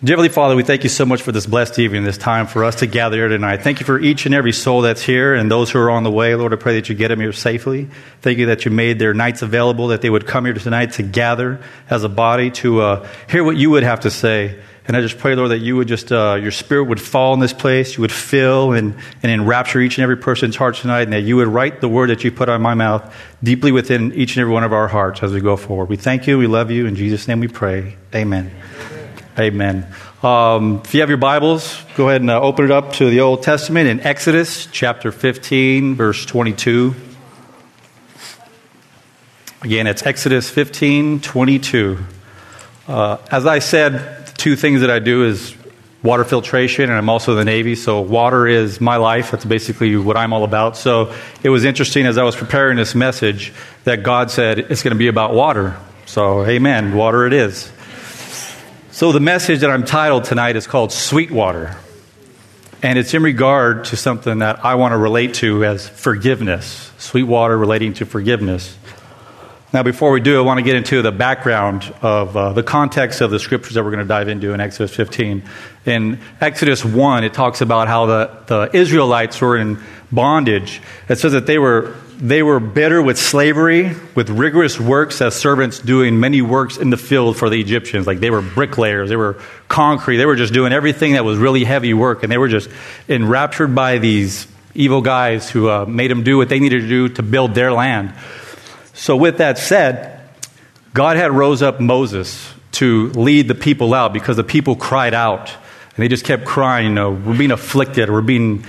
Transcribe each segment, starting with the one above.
Heavenly Father, we thank you so much for this blessed evening, this time for us to gather here tonight. Thank you for each and every soul that's here and those who are on the way. Lord, I pray that you get them here safely. Thank you that you made their nights available, that they would come here tonight to gather as a body to uh, hear what you would have to say. And I just pray, Lord, that you would just, uh, your spirit would fall in this place, you would fill and, and enrapture each and every person's heart tonight, and that you would write the word that you put on my mouth deeply within each and every one of our hearts as we go forward. We thank you, we love you. In Jesus' name we pray. Amen. Amen. Um, if you have your Bibles, go ahead and uh, open it up to the Old Testament in Exodus chapter 15, verse 22. Again, it's Exodus 15, 22. Uh, as I said, two things that I do is water filtration, and I'm also in the Navy, so water is my life. That's basically what I'm all about. So it was interesting as I was preparing this message that God said it's going to be about water. So, amen, water it is. So, the message that I'm titled tonight is called Sweetwater. And it's in regard to something that I want to relate to as forgiveness. Sweetwater relating to forgiveness. Now, before we do, I want to get into the background of uh, the context of the scriptures that we're going to dive into in Exodus 15. In Exodus 1, it talks about how the, the Israelites were in bondage. It says that they were they were bitter with slavery, with rigorous works as servants doing many works in the field for the Egyptians. Like they were bricklayers, they were concrete, they were just doing everything that was really heavy work, and they were just enraptured by these evil guys who uh, made them do what they needed to do to build their land. So, with that said, God had rose up Moses to lead the people out because the people cried out. And they just kept crying, you know, we're being afflicted, we're being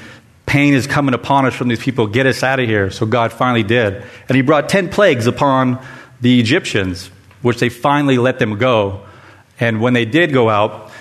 pain is coming upon us from these people. Get us out of here. So God finally did. And he brought 10 plagues upon the Egyptians, which they finally let them go. And when they did go out,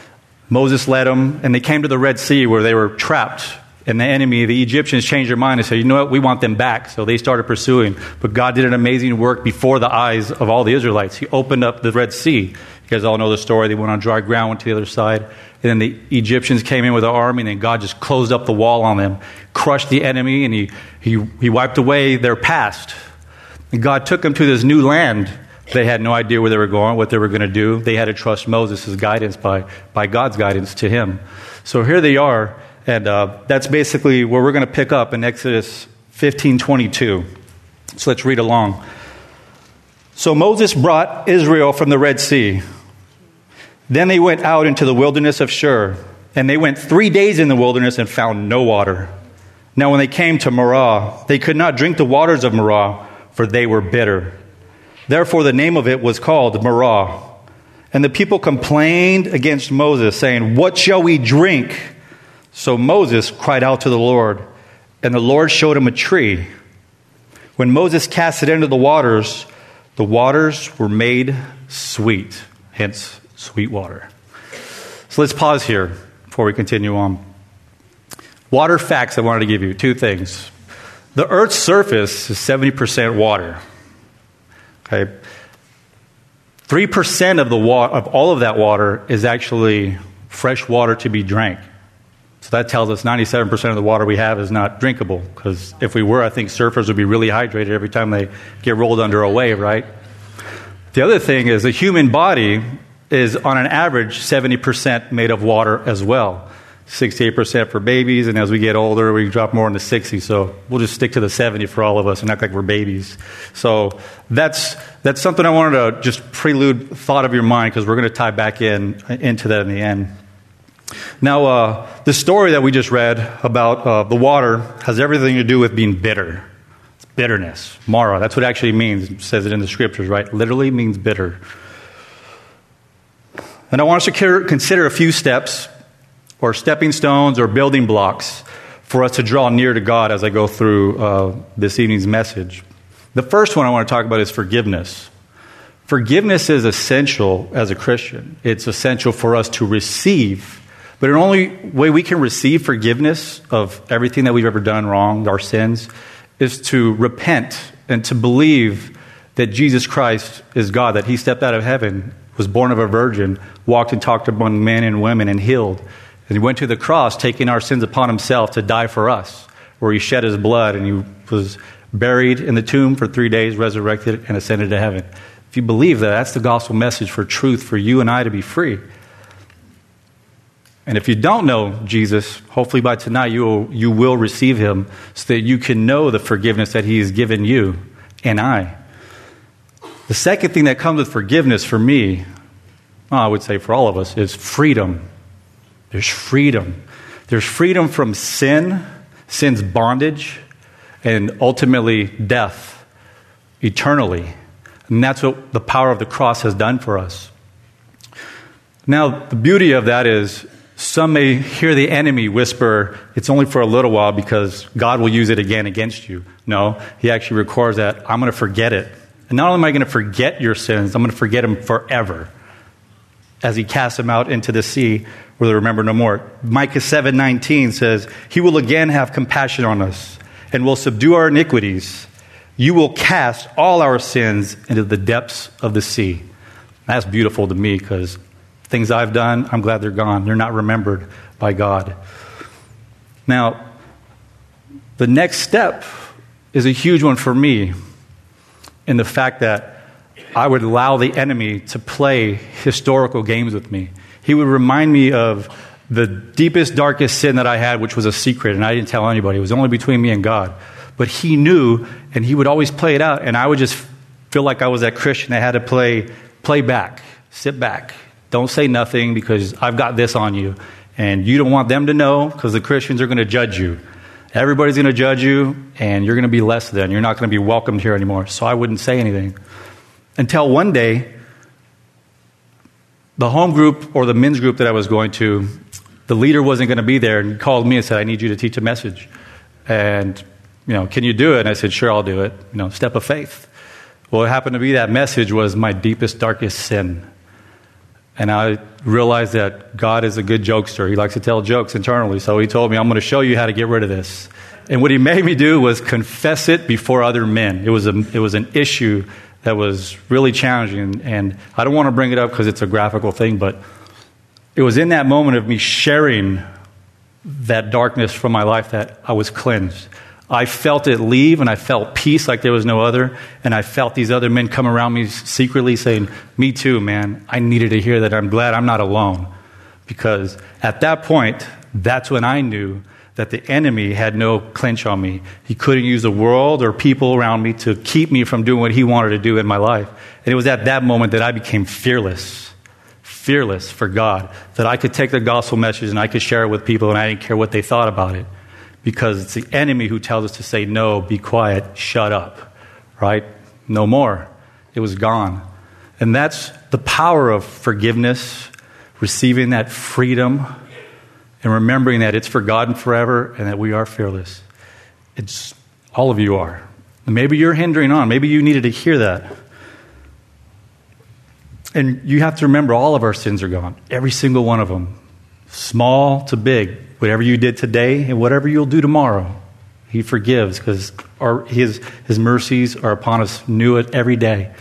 Moses led them, and they came to the Red Sea where they were trapped. And the enemy, the Egyptians, changed their mind and said, You know what? We want them back. So they started pursuing. But God did an amazing work before the eyes of all the Israelites. He opened up the Red Sea. You guys all know the story. They went on dry ground, went to the other side. And then the Egyptians came in with an army, and then God just closed up the wall on them, crushed the enemy, and he, he, he wiped away their past. And God took them to this new land. They had no idea where they were going, what they were going to do. They had to trust Moses' guidance by, by God's guidance to him. So here they are, and uh, that's basically where we're going to pick up in Exodus 15:22. So let's read along. So Moses brought Israel from the Red Sea then they went out into the wilderness of Shur, and they went three days in the wilderness and found no water. Now, when they came to Marah, they could not drink the waters of Marah, for they were bitter. Therefore, the name of it was called Marah. And the people complained against Moses, saying, What shall we drink? So Moses cried out to the Lord, and the Lord showed him a tree. When Moses cast it into the waters, the waters were made sweet, hence sweet water. So let's pause here before we continue on. Water facts I wanted to give you two things. The Earth's surface is 70% water. Okay. 3% of, the wa- of all of that water is actually fresh water to be drank. So that tells us 97% of the water we have is not drinkable. Because if we were, I think surfers would be really hydrated every time they get rolled under a wave, right? The other thing is the human body is on an average 70% made of water as well. 68% for babies, and as we get older, we drop more into 60. So we'll just stick to the 70 for all of us and act like we're babies. So that's, that's something I wanted to just prelude thought of your mind because we're going to tie back in into that in the end. Now, uh, the story that we just read about uh, the water has everything to do with being bitter. It's bitterness. Marah, that's what it actually means. It says it in the scriptures, right? Literally means bitter. And I want us to consider a few steps or stepping stones or building blocks for us to draw near to God as I go through uh, this evening's message. The first one I want to talk about is forgiveness. Forgiveness is essential as a Christian, it's essential for us to receive. But the only way we can receive forgiveness of everything that we've ever done wrong, our sins, is to repent and to believe that Jesus Christ is God, that He stepped out of heaven was born of a virgin, walked and talked among men and women, and healed. And he went to the cross, taking our sins upon himself to die for us, where he shed his blood and he was buried in the tomb for three days, resurrected, and ascended to heaven. If you believe that, that's the gospel message for truth for you and I to be free. And if you don't know Jesus, hopefully by tonight you will, you will receive him so that you can know the forgiveness that he has given you and I. The second thing that comes with forgiveness for me, well, I would say for all of us, is freedom. There's freedom. There's freedom from sin, sin's bondage, and ultimately death eternally. And that's what the power of the cross has done for us. Now, the beauty of that is some may hear the enemy whisper, it's only for a little while because God will use it again against you. No, he actually records that I'm going to forget it. And not only am I going to forget your sins, I'm going to forget them forever as he casts them out into the sea where they remember no more. Micah 7:19 says, "He will again have compassion on us and will subdue our iniquities. You will cast all our sins into the depths of the sea." That's beautiful to me because things I've done, I'm glad they're gone. They're not remembered by God. Now, the next step is a huge one for me in the fact that I would allow the enemy to play historical games with me. He would remind me of the deepest, darkest sin that I had, which was a secret, and I didn't tell anybody. It was only between me and God. But he knew, and he would always play it out, and I would just feel like I was that Christian that had to play, play back, sit back. Don't say nothing because I've got this on you. And you don't want them to know because the Christians are going to judge you. Everybody's going to judge you, and you're going to be less than. You're not going to be welcomed here anymore. So I wouldn't say anything. Until one day, the home group or the men's group that I was going to, the leader wasn't going to be there and called me and said, I need you to teach a message. And, you know, can you do it? And I said, sure, I'll do it. You know, step of faith. Well, it happened to be that message was my deepest, darkest sin. And I realized that God is a good jokester. He likes to tell jokes internally. So he told me, I'm going to show you how to get rid of this. And what he made me do was confess it before other men. It was, a, it was an issue that was really challenging. And I don't want to bring it up because it's a graphical thing, but it was in that moment of me sharing that darkness from my life that I was cleansed. I felt it leave and I felt peace like there was no other. And I felt these other men come around me secretly saying, Me too, man. I needed to hear that. I'm glad I'm not alone. Because at that point, that's when I knew that the enemy had no clinch on me. He couldn't use the world or people around me to keep me from doing what he wanted to do in my life. And it was at that moment that I became fearless. Fearless for God. That I could take the gospel message and I could share it with people and I didn't care what they thought about it because it's the enemy who tells us to say, no, be quiet, shut up, right? No more. It was gone. And that's the power of forgiveness, receiving that freedom, and remembering that it's forgotten forever and that we are fearless. It's all of you are. Maybe you're hindering on. Maybe you needed to hear that. And you have to remember all of our sins are gone, every single one of them, small to big. Whatever you did today and whatever you'll do tomorrow, He forgives because his, his mercies are upon us new every day.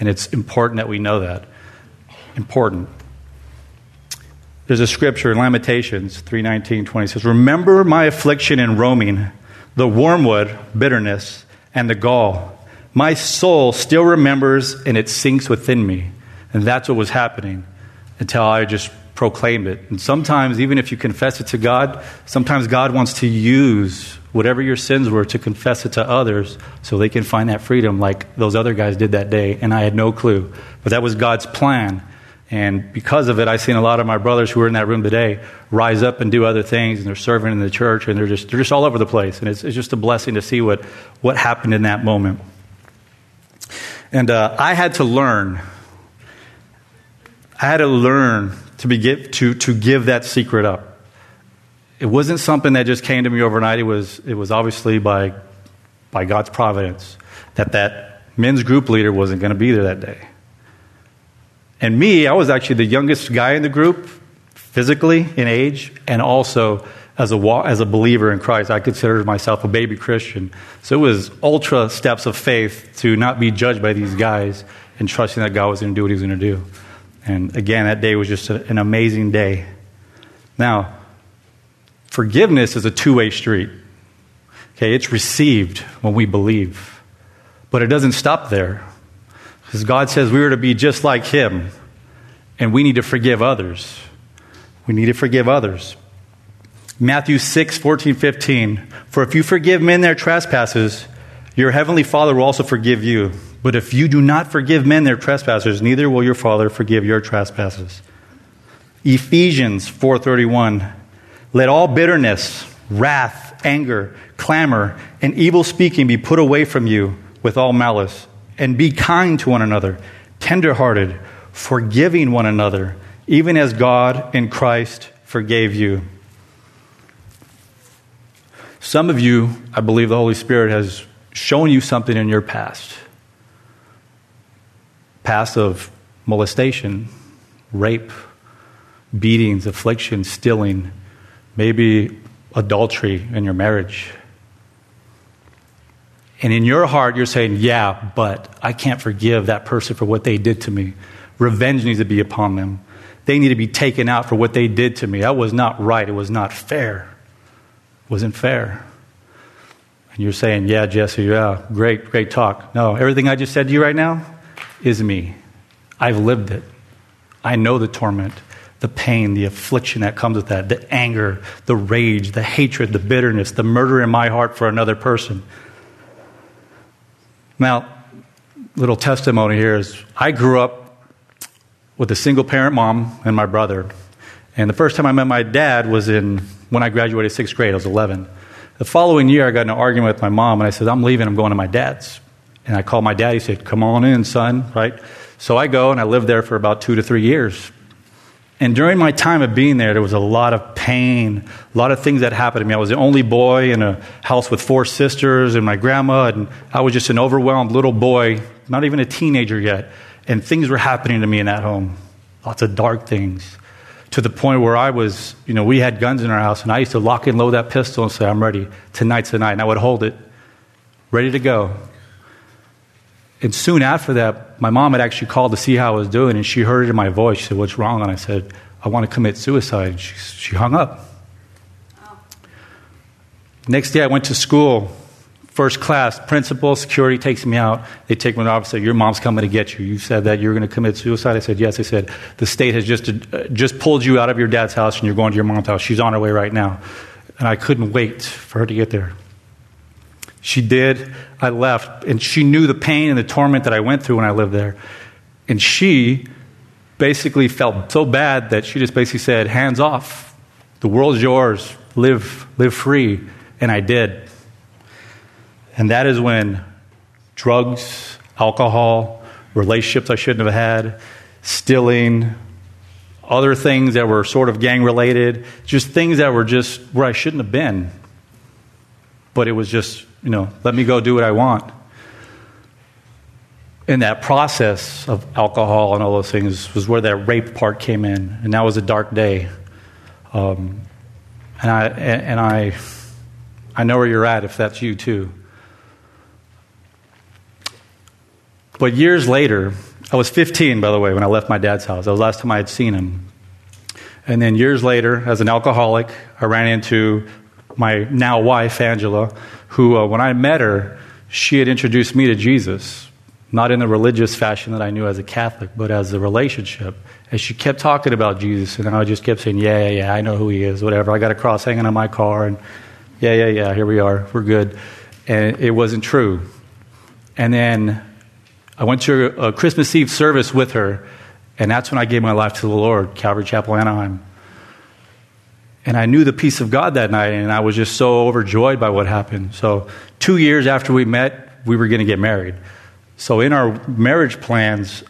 And it's important that we know that. Important. There's a scripture in Lamentations 319 20 says, Remember my affliction and roaming, the wormwood, bitterness, and the gall. My soul still remembers and it sinks within me. And that's what was happening until I just proclaim it. And sometimes, even if you confess it to God, sometimes God wants to use whatever your sins were to confess it to others so they can find that freedom like those other guys did that day. And I had no clue. But that was God's plan. And because of it, I've seen a lot of my brothers who are in that room today rise up and do other things, and they're serving in the church, and they're just, they're just all over the place. And it's, it's just a blessing to see what, what happened in that moment. And uh, I had to learn. I had to learn to, be, give, to, to give that secret up. It wasn't something that just came to me overnight. It was, it was obviously by, by God's providence that that men's group leader wasn't going to be there that day. And me, I was actually the youngest guy in the group, physically in age, and also as a, as a believer in Christ. I considered myself a baby Christian. So it was ultra steps of faith to not be judged by these guys and trusting that God was going to do what he was going to do. And again, that day was just a, an amazing day. Now, forgiveness is a two way street. Okay, it's received when we believe. But it doesn't stop there. Because God says we are to be just like Him, and we need to forgive others. We need to forgive others. Matthew 6, 14, 15. For if you forgive men their trespasses, your heavenly Father will also forgive you. But if you do not forgive men their trespasses, neither will your Father forgive your trespasses. Ephesians 4:31 Let all bitterness, wrath, anger, clamor, and evil speaking be put away from you with all malice, and be kind to one another, tenderhearted, forgiving one another, even as God in Christ forgave you. Some of you, I believe the Holy Spirit has shown you something in your past. Of molestation, rape, beatings, affliction, stealing, maybe adultery in your marriage. And in your heart, you're saying, Yeah, but I can't forgive that person for what they did to me. Revenge needs to be upon them. They need to be taken out for what they did to me. That was not right. It was not fair. It wasn't fair. And you're saying, Yeah, Jesse, yeah, great, great talk. No, everything I just said to you right now is me. I've lived it. I know the torment the pain, the affliction that comes with that, the anger, the rage, the hatred, the bitterness, the murder in my heart for another person. Now, little testimony here is I grew up with a single parent mom and my brother. And the first time I met my dad was in when I graduated sixth grade. I was 11. The following year, I got in an argument with my mom, and I said, I'm leaving, I'm going to my dad's. And I called my dad. He said, Come on in, son, right? So I go, and I lived there for about two to three years. And during my time of being there, there was a lot of pain, a lot of things that happened to me. I was the only boy in a house with four sisters and my grandma, and I was just an overwhelmed little boy, not even a teenager yet. And things were happening to me in that home. Lots of dark things. To the point where I was, you know, we had guns in our house, and I used to lock and load that pistol and say, I'm ready. Tonight's the night. And I would hold it, ready to go. And soon after that, my mom had actually called to see how I was doing, and she heard it in my voice. She said, What's wrong? And I said, I want to commit suicide. She, she hung up. Oh. Next day, I went to school, first class. Principal, security takes me out. They take me to the office say, Your mom's coming to get you. You said that you're going to commit suicide? I said, Yes. They said, The state has just, uh, just pulled you out of your dad's house, and you're going to your mom's house. She's on her way right now. And I couldn't wait for her to get there. She did. I left. And she knew the pain and the torment that I went through when I lived there. And she basically felt so bad that she just basically said, Hands off. The world's yours. Live, live free. And I did. And that is when drugs, alcohol, relationships I shouldn't have had, stealing, other things that were sort of gang related, just things that were just where I shouldn't have been. But it was just you know, let me go do what I want. In that process of alcohol and all those things was where that rape part came in, and that was a dark day. Um, and I and I I know where you're at if that's you too. But years later, I was 15, by the way, when I left my dad's house. That was the last time I had seen him. And then years later, as an alcoholic, I ran into my now wife, Angela, who, uh, when I met her, she had introduced me to Jesus, not in the religious fashion that I knew as a Catholic, but as a relationship. And she kept talking about Jesus, and I just kept saying, Yeah, yeah, yeah, I know who he is, whatever. I got a cross hanging on my car, and yeah, yeah, yeah, here we are, we're good. And it wasn't true. And then I went to a Christmas Eve service with her, and that's when I gave my life to the Lord, Calvary Chapel, Anaheim. And I knew the peace of God that night, and I was just so overjoyed by what happened. So, two years after we met, we were going to get married. So, in our marriage plans,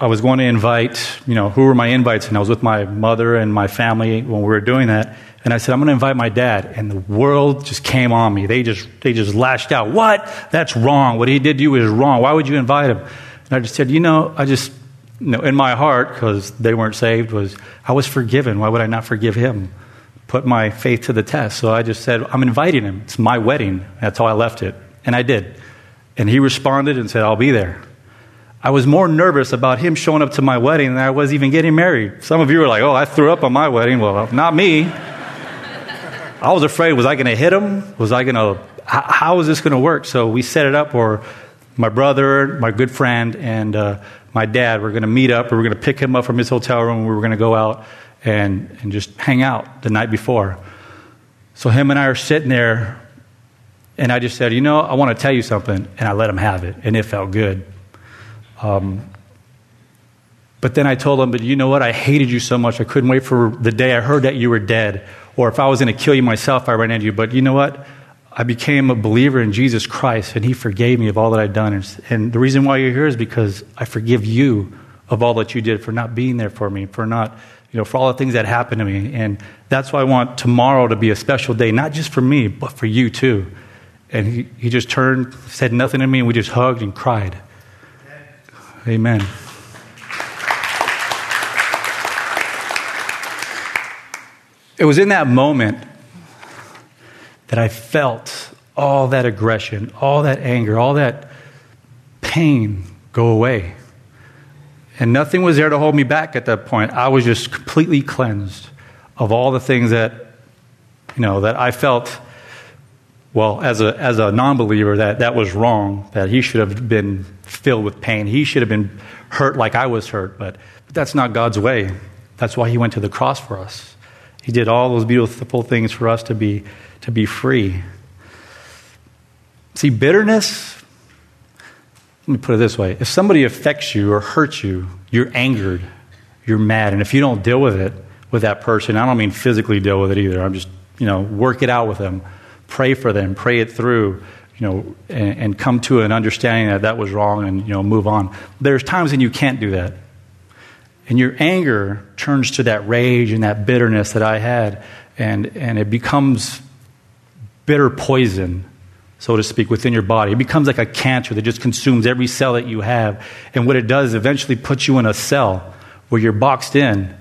I was going to invite, you know, who were my invites? And I was with my mother and my family when we were doing that. And I said, I'm going to invite my dad. And the world just came on me. They just, they just lashed out. What? That's wrong. What he did to you is wrong. Why would you invite him? And I just said, you know, I just, you know, in my heart, because they weren't saved, was I was forgiven. Why would I not forgive him? Put my faith to the test. So I just said, I'm inviting him. It's my wedding. That's how I left it. And I did. And he responded and said, I'll be there. I was more nervous about him showing up to my wedding than I was even getting married. Some of you were like, oh, I threw up on my wedding. Well, not me. I was afraid, was I going to hit him? Was I going to, how is this going to work? So we set it up where my brother, my good friend, and uh, my dad were going to meet up. We were going to pick him up from his hotel room. We were going to go out and, and just hang out the night before. So him and I are sitting there, and I just said, You know, I want to tell you something. And I let him have it, and it felt good. Um, but then I told him, But you know what? I hated you so much. I couldn't wait for the day I heard that you were dead. Or if I was going to kill you myself, I ran into you. But you know what? I became a believer in Jesus Christ, and He forgave me of all that I'd done. And, and the reason why you're here is because I forgive you of all that you did for not being there for me, for not, you know, for all the things that happened to me. And that's why I want tomorrow to be a special day, not just for me, but for you too. And he, he just turned, said nothing to me, and we just hugged and cried. Amen. It was in that moment that I felt all that aggression, all that anger, all that pain go away. And nothing was there to hold me back at that point. I was just completely cleansed of all the things that, you know, that I felt, well, as a, as a non believer, that that was wrong, that he should have been filled with pain. He should have been hurt like I was hurt. But, but that's not God's way. That's why he went to the cross for us. He did all those beautiful things for us to be to be free. See, bitterness, me put it this way if somebody affects you or hurts you, you're angered, you're mad. And if you don't deal with it with that person, I don't mean physically deal with it either. I'm just, you know, work it out with them, pray for them, pray it through. You know, and, and come to an understanding that that was wrong and, you know, move on. There's times when you can't do that. And your anger turns to that rage and that bitterness that I had, and, and it becomes bitter poison, so to speak, within your body. It becomes like a cancer that just consumes every cell that you have. And what it does is eventually puts you in a cell where you're boxed in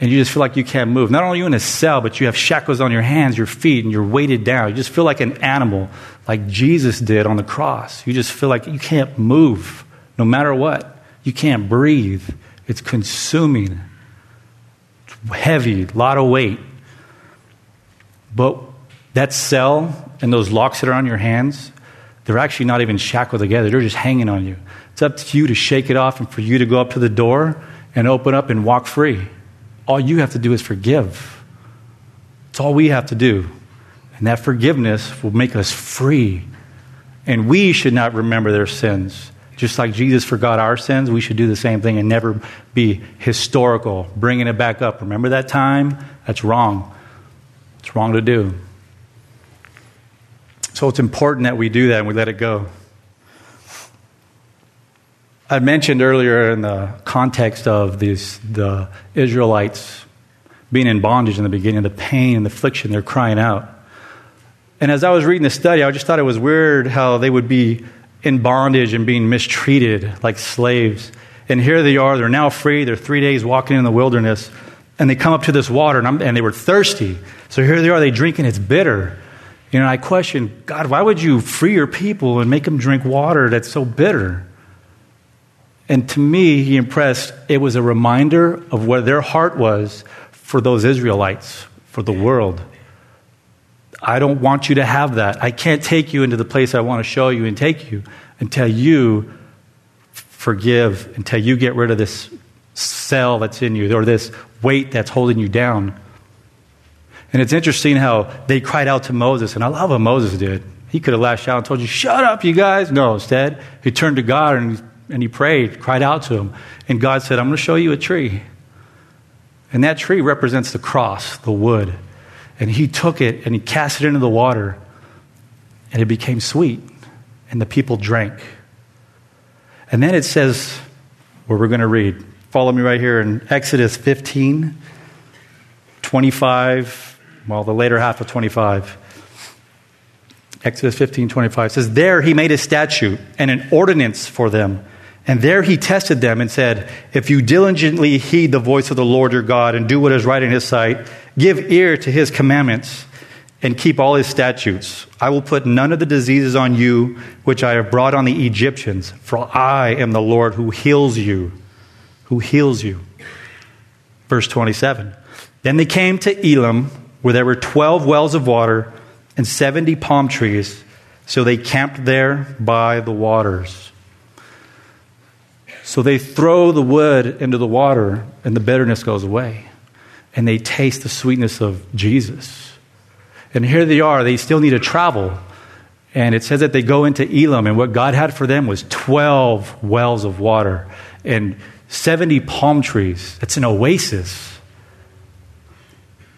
and you just feel like you can't move. Not only are you in a cell, but you have shackles on your hands, your feet, and you're weighted down. You just feel like an animal, like Jesus did on the cross. You just feel like you can't move no matter what. You can't breathe. It's consuming. It's heavy, a lot of weight. But that cell and those locks that are on your hands, they're actually not even shackled together. They're just hanging on you. It's up to you to shake it off and for you to go up to the door and open up and walk free. All you have to do is forgive. It's all we have to do. And that forgiveness will make us free. And we should not remember their sins. Just like Jesus forgot our sins, we should do the same thing and never be historical, bringing it back up. Remember that time? That's wrong. It's wrong to do. So it's important that we do that and we let it go. I mentioned earlier in the context of these, the Israelites being in bondage in the beginning, the pain and the affliction, they're crying out. And as I was reading the study, I just thought it was weird how they would be in bondage and being mistreated like slaves. And here they are, they're now free, they're three days walking in the wilderness, and they come up to this water, and, and they were thirsty. So here they are, they drinking, it's bitter. You know, I question, God, why would you free your people and make them drink water that's so bitter? And to me, he impressed, it was a reminder of where their heart was for those Israelites, for the world. I don't want you to have that. I can't take you into the place I want to show you and take you until you forgive, until you get rid of this cell that's in you or this weight that's holding you down. And it's interesting how they cried out to Moses, and I love what Moses did. He could have lashed out and told you, Shut up, you guys. No, instead, he turned to God and, and he prayed, cried out to him. And God said, I'm going to show you a tree. And that tree represents the cross, the wood. And he took it and he cast it into the water, and it became sweet. And the people drank. And then it says, where we're going to read, follow me right here in Exodus 15, 25 well, the later half of 25. Exodus 15, 25 says, There he made a statute and an ordinance for them. And there he tested them and said, If you diligently heed the voice of the Lord your God and do what is right in his sight, give ear to his commandments and keep all his statutes, I will put none of the diseases on you which I have brought on the Egyptians, for I am the Lord who heals you. Who heals you. Verse 27. Then they came to Elim where there were 12 wells of water and 70 palm trees. So they camped there by the waters. So they throw the wood into the water, and the bitterness goes away. and they taste the sweetness of Jesus. And here they are, they still need to travel. And it says that they go into Elim, and what God had for them was 12 wells of water and 70 palm trees. That's an oasis.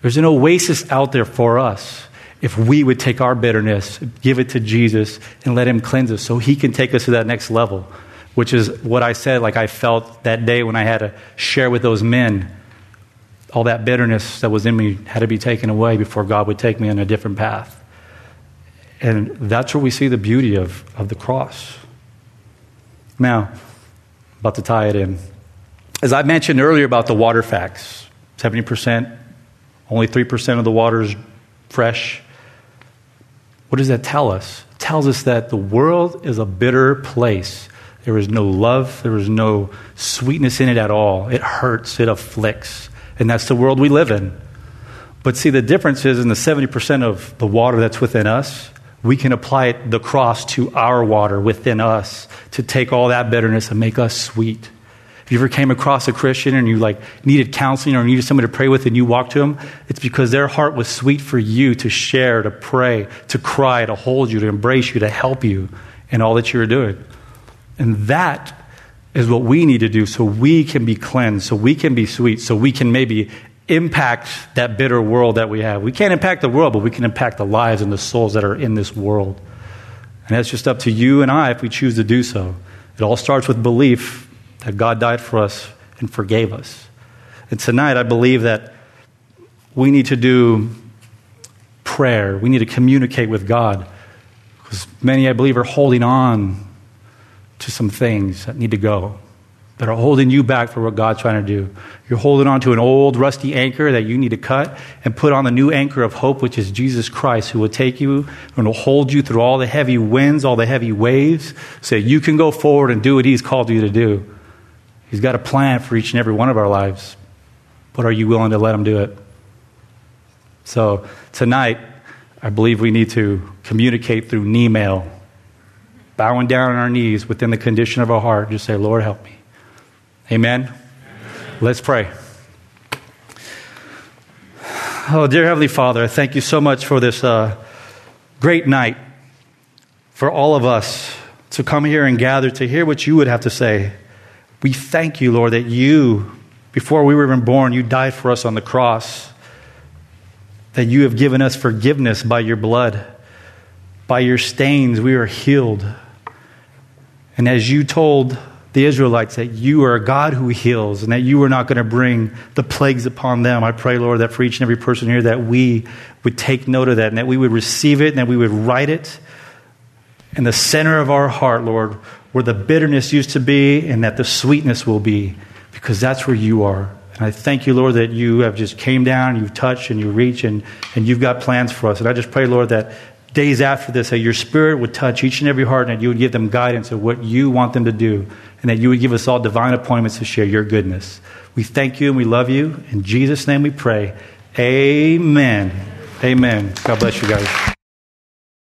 There's an oasis out there for us if we would take our bitterness, give it to Jesus, and let Him cleanse us so He can take us to that next level, which is what I said, like I felt that day when I had to share with those men. All that bitterness that was in me had to be taken away before God would take me on a different path. And that's where we see the beauty of, of the cross. Now, about to tie it in. As I mentioned earlier about the water facts 70%, only 3% of the water is fresh. What does that tell us? It tells us that the world is a bitter place. There is no love, there is no sweetness in it at all. It hurts, it afflicts. And that's the world we live in. But see, the difference is in the 70% of the water that's within us, we can apply the cross to our water within us to take all that bitterness and make us sweet. If you ever came across a Christian and you like needed counseling or needed somebody to pray with and you walked to them, it's because their heart was sweet for you to share, to pray, to cry, to hold you, to embrace you, to help you in all that you were doing. And that is what we need to do so we can be cleansed, so we can be sweet, so we can maybe impact that bitter world that we have. We can't impact the world, but we can impact the lives and the souls that are in this world. And that's just up to you and I if we choose to do so. It all starts with belief that God died for us and forgave us. And tonight, I believe that we need to do prayer. We need to communicate with God. Because many, I believe, are holding on to some things that need to go, that are holding you back for what God's trying to do. You're holding on to an old, rusty anchor that you need to cut and put on the new anchor of hope, which is Jesus Christ, who will take you and will hold you through all the heavy winds, all the heavy waves, so you can go forward and do what He's called you to do. He's got a plan for each and every one of our lives. But are you willing to let Him do it? So tonight, I believe we need to communicate through email, bowing down on our knees within the condition of our heart. Just say, Lord, help me. Amen? Amen. Let's pray. Oh, dear Heavenly Father, thank you so much for this uh, great night for all of us to come here and gather to hear what you would have to say. We thank you, Lord, that you, before we were even born, you died for us on the cross. That you have given us forgiveness by your blood. By your stains, we are healed. And as you told the Israelites that you are a God who heals and that you are not going to bring the plagues upon them. I pray, Lord, that for each and every person here that we would take note of that and that we would receive it and that we would write it in the center of our heart, Lord, where the bitterness used to be and that the sweetness will be, because that's where you are. And I thank you, Lord, that you have just came down, you've touched, and you reach, and, and you've got plans for us. And I just pray, Lord, that days after this, that your spirit would touch each and every heart, and that you would give them guidance of what you want them to do, and that you would give us all divine appointments to share your goodness. We thank you and we love you. In Jesus' name we pray. Amen. Amen. God bless you guys.